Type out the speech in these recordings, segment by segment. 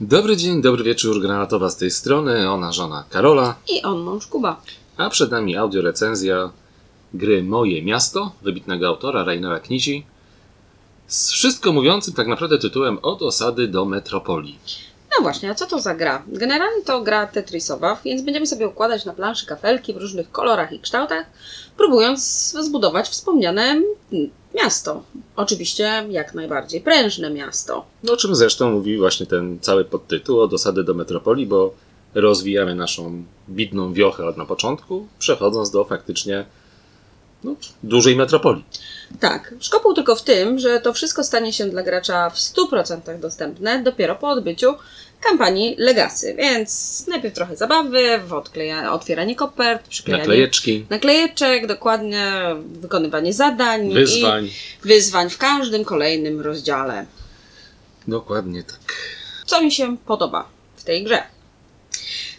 Dobry dzień, dobry wieczór, Granatowa z tej strony, ona żona Karola, I on mąż Kuba. a przed nami audiorecenzja gry Moje Miasto, wybitnego autora Rainera Knizi, z wszystko mówiącym tak naprawdę tytułem Od osady do metropolii. No właśnie, a co to za gra? Generalnie to gra tetrisowa, więc będziemy sobie układać na planszy kafelki w różnych kolorach i kształtach, próbując zbudować wspomniane miasto. Oczywiście jak najbardziej prężne miasto. No, o czym zresztą mówi właśnie ten cały podtytuł Od osady do metropolii, bo rozwijamy naszą bidną wiochę od na początku, przechodząc do faktycznie no, dużej metropolii. Tak, szkopuł tylko w tym, że to wszystko stanie się dla gracza w 100% dostępne dopiero po odbyciu kampanii Legacy. Więc najpierw trochę zabawy, odkleja, otwieranie kopert, przyklejanie Naklejeczki, naklejeczek, dokładnie wykonywanie zadań wyzwań. wyzwań w każdym kolejnym rozdziale. Dokładnie tak. Co mi się podoba w tej grze?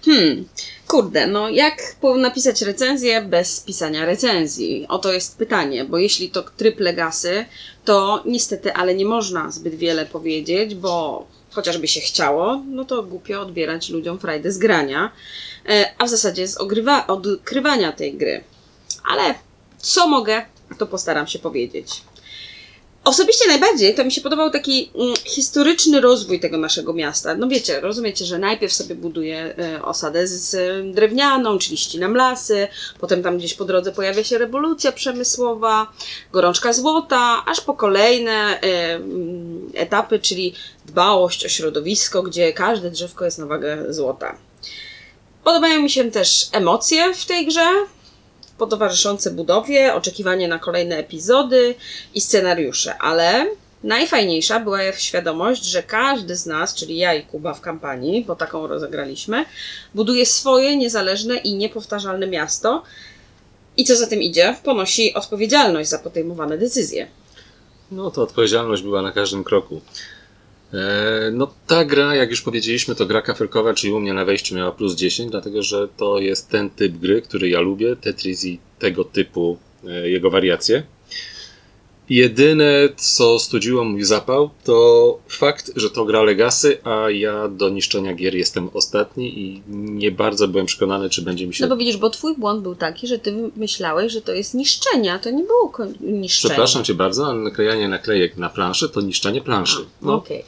Hmm, kurde, no jak napisać recenzję bez pisania recenzji? Oto jest pytanie, bo jeśli to tryb Legacy, to niestety, ale nie można zbyt wiele powiedzieć, bo chociażby się chciało, no to głupio odbierać ludziom frajdę z grania, e, a w zasadzie z ogrywa- odkrywania tej gry. Ale co mogę, to postaram się powiedzieć. Osobiście najbardziej to mi się podobał taki mm, historyczny rozwój tego naszego miasta. No wiecie, rozumiecie, że najpierw sobie buduje osadę z, z drewnianą, czyli ścinam lasy, potem tam gdzieś po drodze pojawia się rewolucja przemysłowa, gorączka złota, aż po kolejne e, mm, etapy, czyli dbałość o środowisko, gdzie każde drzewko jest na wagę złota. Podobają mi się też emocje w tej grze, towarzyszące budowie, oczekiwanie na kolejne epizody i scenariusze, ale najfajniejsza była świadomość, że każdy z nas, czyli ja i Kuba w kampanii, bo taką rozegraliśmy, buduje swoje niezależne i niepowtarzalne miasto i co za tym idzie, ponosi odpowiedzialność za podejmowane decyzje. No to odpowiedzialność była na każdym kroku. E, No ta gra, jak już powiedzieliśmy, to gra kafelkowa, czyli u mnie na wejściu miała plus 10, dlatego że to jest ten typ gry, który ja lubię, Tetris i tego typu e, jego wariacje. Jedyne, co studziło mój zapał, to fakt, że to gra Legacy, a ja do niszczenia gier jestem ostatni i nie bardzo byłem przekonany, czy będzie mi się... No bo widzisz, bo twój błąd był taki, że ty myślałeś, że to jest niszczenie, a to nie było niszczenie. Przepraszam cię bardzo, ale naklejanie naklejek na planszy to niszczenie planszy. No. Okej.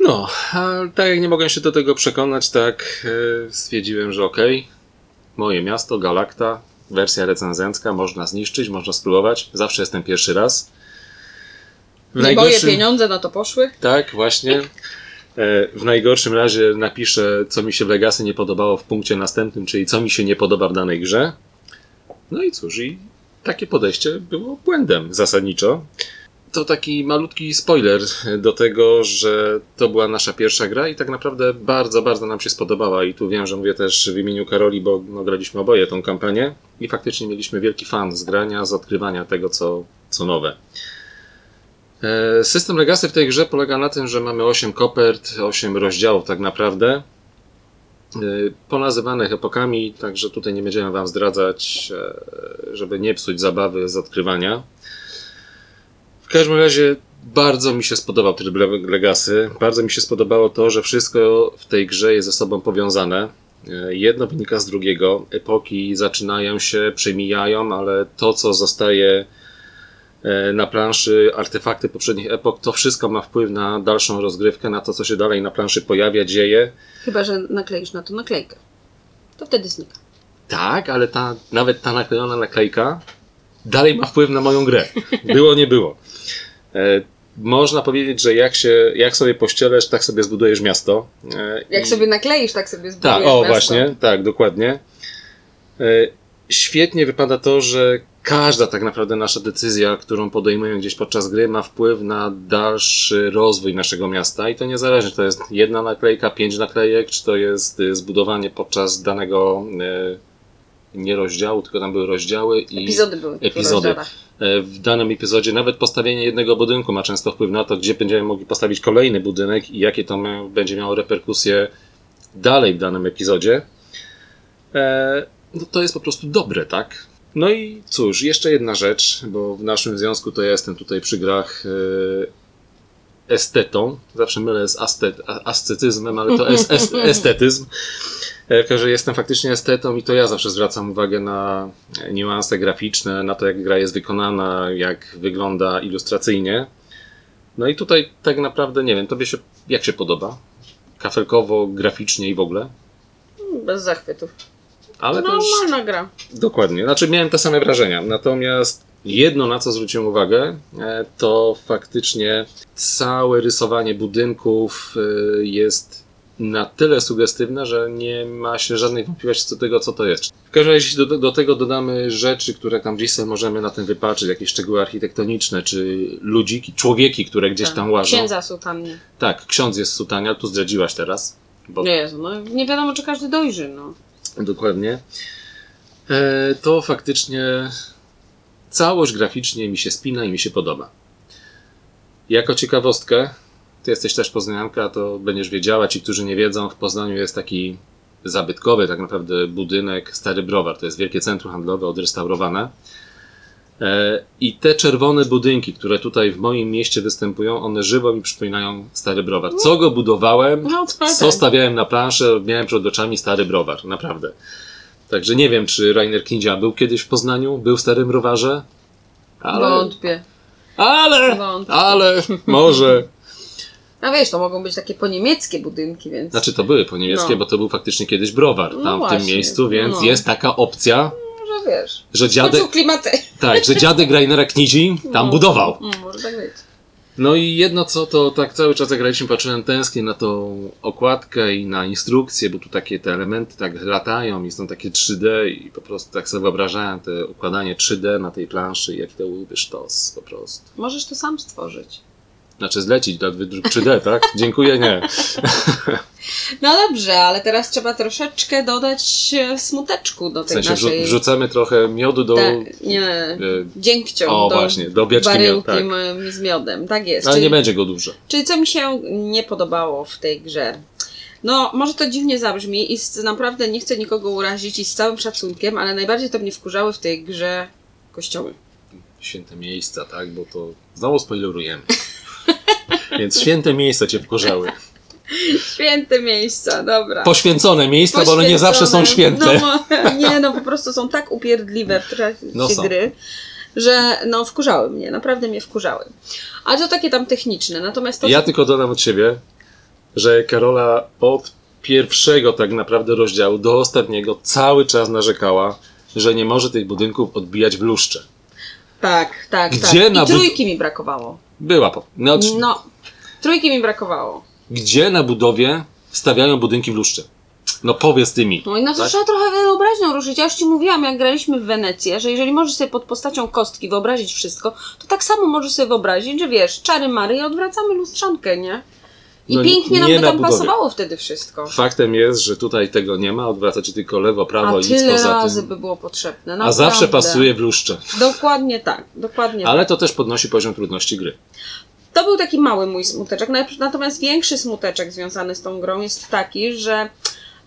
No, a tak jak nie mogłem się do tego przekonać, tak e, stwierdziłem, że okej, moje miasto, Galakta, wersja recenzencka, można zniszczyć, można spróbować. Zawsze jestem pierwszy raz. W Nie boję pieniądze na to poszły. Tak, właśnie. E, W najgorszym razie napiszę, co mi się w Legacy nie podobało w punkcie następnym, czyli co mi się nie podoba w danej grze. No i cóż, i takie podejście było błędem zasadniczo. To taki malutki spoiler do tego, że to była nasza pierwsza gra i tak naprawdę bardzo, bardzo nam się spodobała. I tu wiem, że mówię też w imieniu Karoli, bo no, graliśmy oboje tą kampanię i faktycznie mieliśmy wielki fan z grania, z odkrywania tego, co, co nowe. E, System Legacy w tej grze polega na tym, że mamy 8 kopert, 8 rozdziałów tak naprawdę, e, ponazywanych epokami, także tutaj nie będziemy Wam zdradzać, e, żeby nie psuć zabawy z odkrywania. W każdym razie bardzo mi się spodobał tryb Le- Legacy, bardzo mi się spodobało to, że wszystko w tej grze jest ze sobą powiązane. Jedno wynika z drugiego, epoki zaczynają się, przemijają, ale to, co zostaje na planszy artefakty poprzednich epok, to wszystko ma wpływ na dalszą rozgrywkę, na to, co się dalej na planszy pojawia, dzieje. Chyba, że nakleisz na to naklejkę. To wtedy znika. Tak, ale ta, nawet ta naklejona naklejka dalej ma wpływ na moją grę. Było, nie było. E, można powiedzieć, że jak, się, jak sobie pościelesz, tak sobie zbudujesz miasto. E, Jak i- sobie nakleisz, tak sobie zbudujesz Tak, o miasto. właśnie, tak, dokładnie. E, Świetnie wypada to, że każda tak naprawdę nasza decyzja, którą podejmujemy gdzieś podczas gry, ma wpływ na dalszy rozwój naszego miasta i to niezależnie, czy to jest jedna naklejka, pięć naklejek, czy to jest y, zbudowanie podczas danego e, nie rozdziału, tylko tam były rozdziały i Epizody były. Epizody. e, w danym epizodzie nawet postawienie jednego budynku ma często wpływ na to, gdzie będziemy mogli postawić kolejny budynek i jakie to będzie miało reperkusje dalej w danym epizodzie. E, no to jest po prostu dobre, tak? No i cóż, jeszcze jedna rzecz, bo w naszym związku to ja jestem tutaj przy grach e, estetą. Zawsze mylę z astet, ascetyzmem, ale to es, es, estetyzm. E, że jestem faktycznie estetą i to ja zawsze zwracam uwagę na niuanse graficzne, na to, jak gra jest wykonana, jak wygląda ilustracyjnie. No i tutaj tak naprawdę nie wiem, tobie się, jak się podoba? Kafelkowo, graficznie i w ogóle? Bez zachwytów. Ale to już Normalna gra. Dokładnie. Znaczy miałem te same wrażenia. Natomiast jedno, na co zwróciłem uwagę, e, to faktycznie całe rysowanie budynków e, jest na tyle sugestywne, że nie ma się żadnej wątpliwości co do tego, co to jest. W każdym razie, jeśli do, do tego dodamy rzeczy, które tam gdzieś sobie możemy na tym wypaczyć, jakieś szczegóły architektoniczne, czy ludziki, człowieki, które gdzieś Tak. tam łażą. Księdza sutannie. Tak, ksiądz jest sutania, tu zdradziłaś teraz. Bo Nie Jezu, no nie wiadomo, czy każdy dojrzy, no. Dokładnie. E, to faktycznie całość graficznie mi się spina i mi się podoba. Jako ciekawostkę, ty jesteś też poznanianka, to będziesz wiedziała, ci, którzy nie wiedzą, w Poznaniu jest taki zabytkowy tak naprawdę budynek Stary Browar. To jest wielkie centrum handlowe odrestaurowane. E, I te czerwone budynki, które tutaj w moim mieście występują, one żywo mi przypominają Stary Browar. Co go budowałem, No, to co tak. stawiałem na planszę, miałem przed oczami stary browar, naprawdę. Także nie wiem, czy Rainer Kindzia był kiedyś w Poznaniu, był w Starym Browarze, ale, Wątpię. ale, Wątpię. ale, może. A wiesz, to mogą być takie poniemieckie budynki, więc... Znaczy to były po niemieckie, No. bo to był faktycznie kiedyś browar No tam w właśnie, tym miejscu, więc no. jest taka opcja, Może wiesz. że dziadek, klimaty. tak, że dziadek Rainera Knidzi tam No. budował. Mm, może tak być. No i jedno co, to tak cały czas jak graliśmy, patrzyłem tęsknię na tą okładkę i na instrukcję, bo tu takie te elementy tak latają i są takie 3D i po prostu tak sobie wyobrażałem te układanie 3D na tej planszy jaki to byłby sztos po prostu. Możesz to sam stworzyć. Znaczy zlecić dla wydruk 3D, tak? Dziękuję, nie. No dobrze, ale teraz trzeba troszeczkę dodać e, smuteczku do W tej sensie wrzu- naszej... wrzucamy trochę miodu do... Nie, e, dziękcią O do właśnie, do beczki miodu, baryłki tak. z miodem. Tak jest. Ale czyli, nie będzie go dużo. czyli co mi się nie podobało w tej grze? No, może to dziwnie zabrzmi i z, naprawdę nie chcę nikogo urazić i z całym szacunkiem, ale najbardziej to mnie wkurzały w tej grze kościoły. Święte miejsca, tak? Bo to znowu spoilerujemy. Więc święte miejsca cię wkurzały. Święte miejsca, dobra. Poświęcone miejsca, bo one nie zawsze są święte. No, nie, no po prostu są tak upierdliwe w trakcie No gry, że no wkurzały mnie, naprawdę mnie wkurzały. Ale to takie tam techniczne, natomiast to... Ja tylko dodam od siebie, że Karola od pierwszego tak naprawdę rozdziału do ostatniego cały czas narzekała, że nie może tych budynków odbijać w luszcze. Tak, tak, Gdzie tak. na I bud- trójki mi brakowało. Była po. No, No, trójki mi brakowało. Gdzie na budowie stawiają budynki w luszcze? No powiedz ty mi. No i na to tak? trzeba trochę wyobraźnią ruszyć. Ja już Ci mówiłam, jak graliśmy w Wenecję, że jeżeli możesz sobie pod postacią kostki wyobrazić wszystko, to tak samo możesz sobie wyobrazić, że wiesz, czary mary i odwracamy lustrzankę, nie? I No, pięknie nam by tam budowie. pasowało wtedy wszystko. Faktem jest, że tutaj tego nie ma, odwracacie tylko lewo, prawo A i nic poza razy tym. by było potrzebne. A zawsze naprawdę. pasuje w luszcze. Dokładnie tak, dokładnie Ale tak. to też podnosi poziom trudności gry. To był taki mały mój smuteczek. Nat- Natomiast większy smuteczek związany z tą grą jest taki, że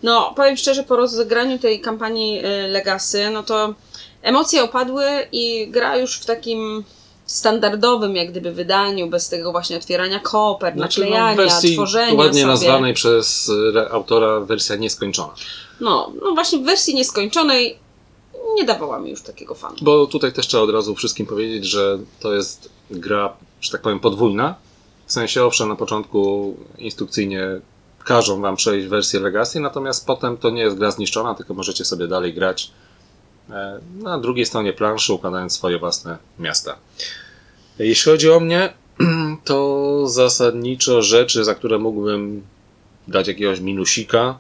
no powiem szczerze, po rozegraniu tej kampanii y, Legacy, no to emocje opadły i gra już w takim standardowym jak gdyby wydaniu, bez tego właśnie otwierania kopert, Znaczy, no, naklejania, wersji tworzenia ładnie sobie. nazwanej przez autora wersja nieskończona. No, no właśnie w wersji nieskończonej nie dawała mi już takiego fanu. Bo tutaj też trzeba od razu wszystkim powiedzieć, że to jest gra, że tak powiem, podwójna. W sensie, owszem, na początku instrukcyjnie każą wam przejść wersję Legacy, natomiast potem to nie jest gra zniszczona, tylko możecie sobie dalej grać e, na drugiej stronie planszy, układając swoje własne miasta. Jeśli chodzi o mnie, to zasadniczo rzeczy, za które mógłbym dać jakiegoś minusika,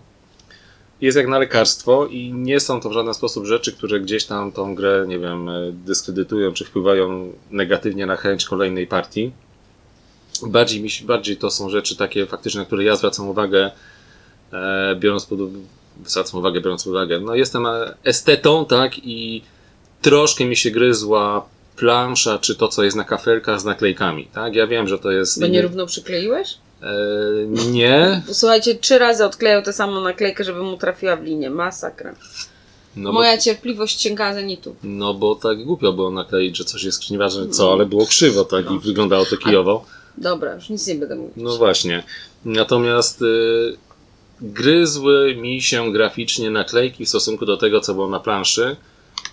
jest jak na lekarstwo i nie są to w żaden sposób rzeczy, które gdzieś tam tą grę, nie wiem, e, dyskredytują czy wpływają negatywnie na chęć kolejnej partii. Bardziej, mi bardziej to są rzeczy takie faktycznie, na które ja zwracam uwagę, e, biorąc pod zwracam uwagę, biorąc pod uwagę, no jestem e, estetą, tak, i troszkę mi się gryzła plansza, czy to, co jest na kafelkach z naklejkami, tak? Ja wiem, że to jest... Bo nierówno przykleiłeś? E, nie, Słuchajcie, trzy razy odklejał tę samą naklejkę, żeby mu trafiła w linię. Masakra. no bo Moja cierpliwość sięga zenitu. No bo tak głupio było nakleić, że coś jest nieważne co, ale było krzywo tak i wyglądało to kijowo. Dobra, już nic nie będę mówić. No właśnie. Natomiast y, gryzły mi się graficznie naklejki w stosunku do tego, co było na planszy,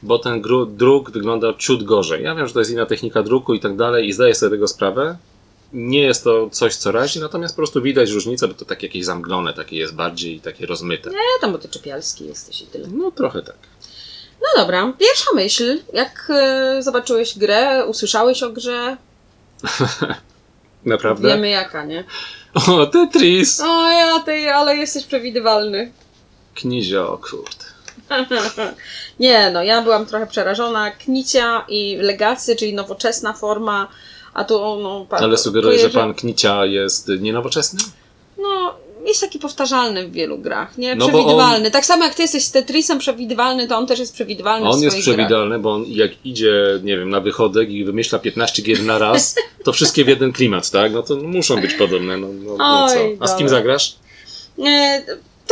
bo ten gru, druk wyglądał ciut gorzej. Ja wiem, że to jest inna technika druku i tak dalej i zdaję sobie tego sprawę. Nie jest to coś, co razi, natomiast po prostu widać różnicę, bo to takie jakieś zamglone, takie jest bardziej takie rozmyte. Nie, tam bo ty czepialski jesteś i tyle. No trochę tak. No dobra, pierwsza myśl. Jak e, zobaczyłeś grę, usłyszałeś o grze, Naprawdę? wiemy jaka, nie? O, Tetris! O ja ty, ale jesteś przewidywalny. Knizio, kurde. Nie, no ja byłam trochę przerażona. Knicia i Legacy, czyli nowoczesna forma, a tu no... pa- Ale sugeruję, że pan Knicia jest nienowoczesny? No, jest taki powtarzalny w wielu grach, nie? No Przewidywalny. Tak samo jak ty jesteś z Tetrisem przewidywalny, to on też jest przewidywalny w On jest swoich grach. przewidywalny, bo on jak idzie, nie wiem, na wychodek i wymyśla 15 gier na raz, to wszystkie w jeden klimat, tak? No to muszą być podobne, no, no, no co? A z kim dobra. zagrasz?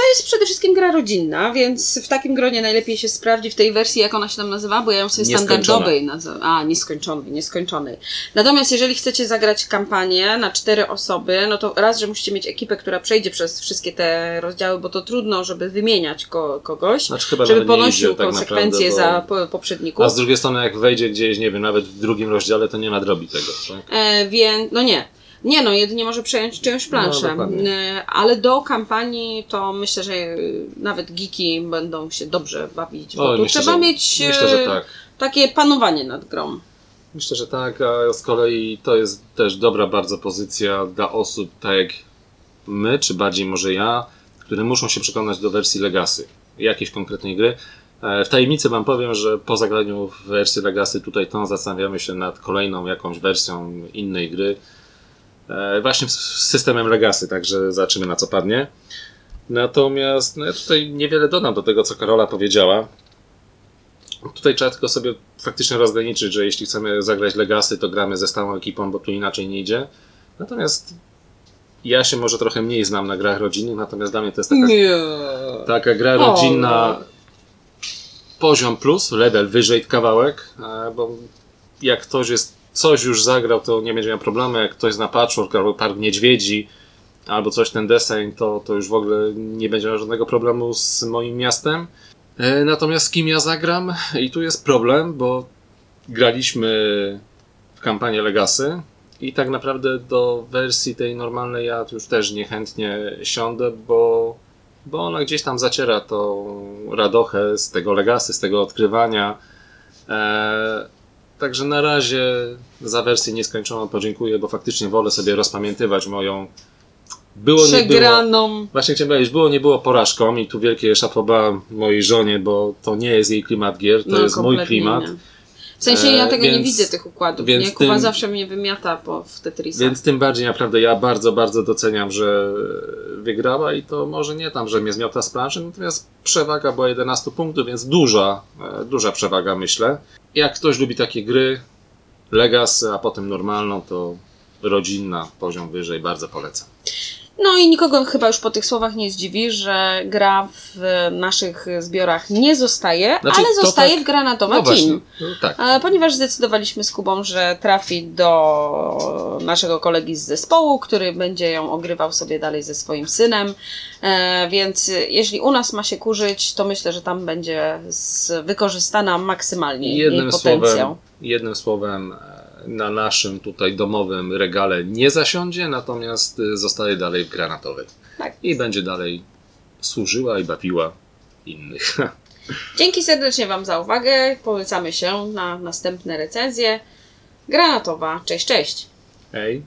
To jest przede wszystkim gra rodzinna, więc w takim gronie najlepiej się sprawdzi w tej wersji, jak ona się tam nazywa, bo ja ją sobie standardowej nazywam. A, nieskończonej, nieskończonej. Natomiast jeżeli chcecie zagrać kampanię na cztery osoby, no to raz, że musicie mieć ekipę, która przejdzie przez wszystkie te rozdziały, bo to trudno, żeby wymieniać ko- kogoś, Znaczy chyba żeby ponosił idzie, tak konsekwencje naprawdę, bo- za po- poprzedników. A z drugiej strony, jak wejdzie gdzieś, nie wiem, nawet w drugim rozdziale, to nie nadrobi tego, tak? E, więc, no nie. Nie no, jedynie może przejąć czyjąś planszę. dokładnie. E, ale do kampanii to myślę, że nawet geeki będą się dobrze bawić, bo O, tu myślę, trzeba że- mieć e, Myślę, tak. takie panowanie nad grą. Myślę, że tak, a z kolei to jest też dobra bardzo pozycja dla osób tak jak my, czy bardziej może ja, które muszą się przekonać do wersji Legacy, jakiejś konkretnej gry. E, W tajemnicy Wam powiem, że po zagraniu w wersji Legacy tutaj tą zastanawiamy się nad kolejną jakąś wersją innej gry. E, Właśnie z systemem Legacy, także zobaczymy na co padnie. Natomiast no ja tutaj niewiele dodam do tego, co Karola powiedziała. Tutaj trzeba tylko sobie faktycznie rozgraniczyć, że jeśli chcemy zagrać Legacy, to gramy ze stałą ekipą, bo tu inaczej nie idzie. Natomiast ja się może trochę mniej znam na grach rodzinnych, natomiast dla mnie to jest taka, Nie. taka gra rodzinna poziom plus, level wyżej kawałek, e, bo jak ktoś jest coś już zagrał, to nie będzie miał problemu, jak ktoś zna Patchwork albo Park Niedźwiedzi, albo coś ten deseń, to, to już w ogóle nie będzie miał żadnego problemu z moim miastem. E, Natomiast z kim ja zagram? I tu jest problem, bo graliśmy w kampanię Legacy i tak naprawdę do wersji tej normalnej ja już też niechętnie siądę, bo, bo ona gdzieś tam zaciera tą radochę z tego Legacy, z tego odkrywania. E, także na razie za wersję nieskończoną podziękuję, bo faktycznie wolę sobie rozpamiętywać moją było nie było. Przegraną. Właśnie chciałem powiedzieć, było nie było porażką i tu wielkie szapoba mojej żonie, bo to nie jest jej klimat gier, to No, jest mój klimat. nie. W sensie ja E, tego nie więc- widzę tych układów. więc nie? Kuba tym- zawsze mnie wymiata po, w Tetrisa. Więc tym bardziej naprawdę ja bardzo, bardzo doceniam, że wygrała i to może nie tam, że mnie zmiota z planszy, natomiast przewaga była 11 punktów, więc duża, e, duża przewaga myślę. Jak ktoś lubi takie gry, Legacy, a potem normalną, to rodzinna, poziom wyżej, bardzo polecam. No i nikogo chyba już po tych słowach nie zdziwi, że gra w naszych zbiorach nie zostaje, Znaczy, ale zostaje tak- w Granatowa No Team. no tak. E, Ponieważ zdecydowaliśmy z Kubą, że trafi do naszego kolegi z zespołu, który będzie ją ogrywał sobie dalej ze swoim synem. E, Więc jeśli u nas ma się kurzyć, to myślę, że tam będzie wykorzystana maksymalnie jej Jednym potencjał. słowem, jednym słowem e, na naszym tutaj domowym regale nie zasiądzie, natomiast y, zostaje dalej w granatowej. Tak. I będzie dalej służyła i bawiła innych. Dzięki serdecznie Wam za uwagę. Polecamy się na następne recenzje. Granatowa. Cześć, cześć. Hej.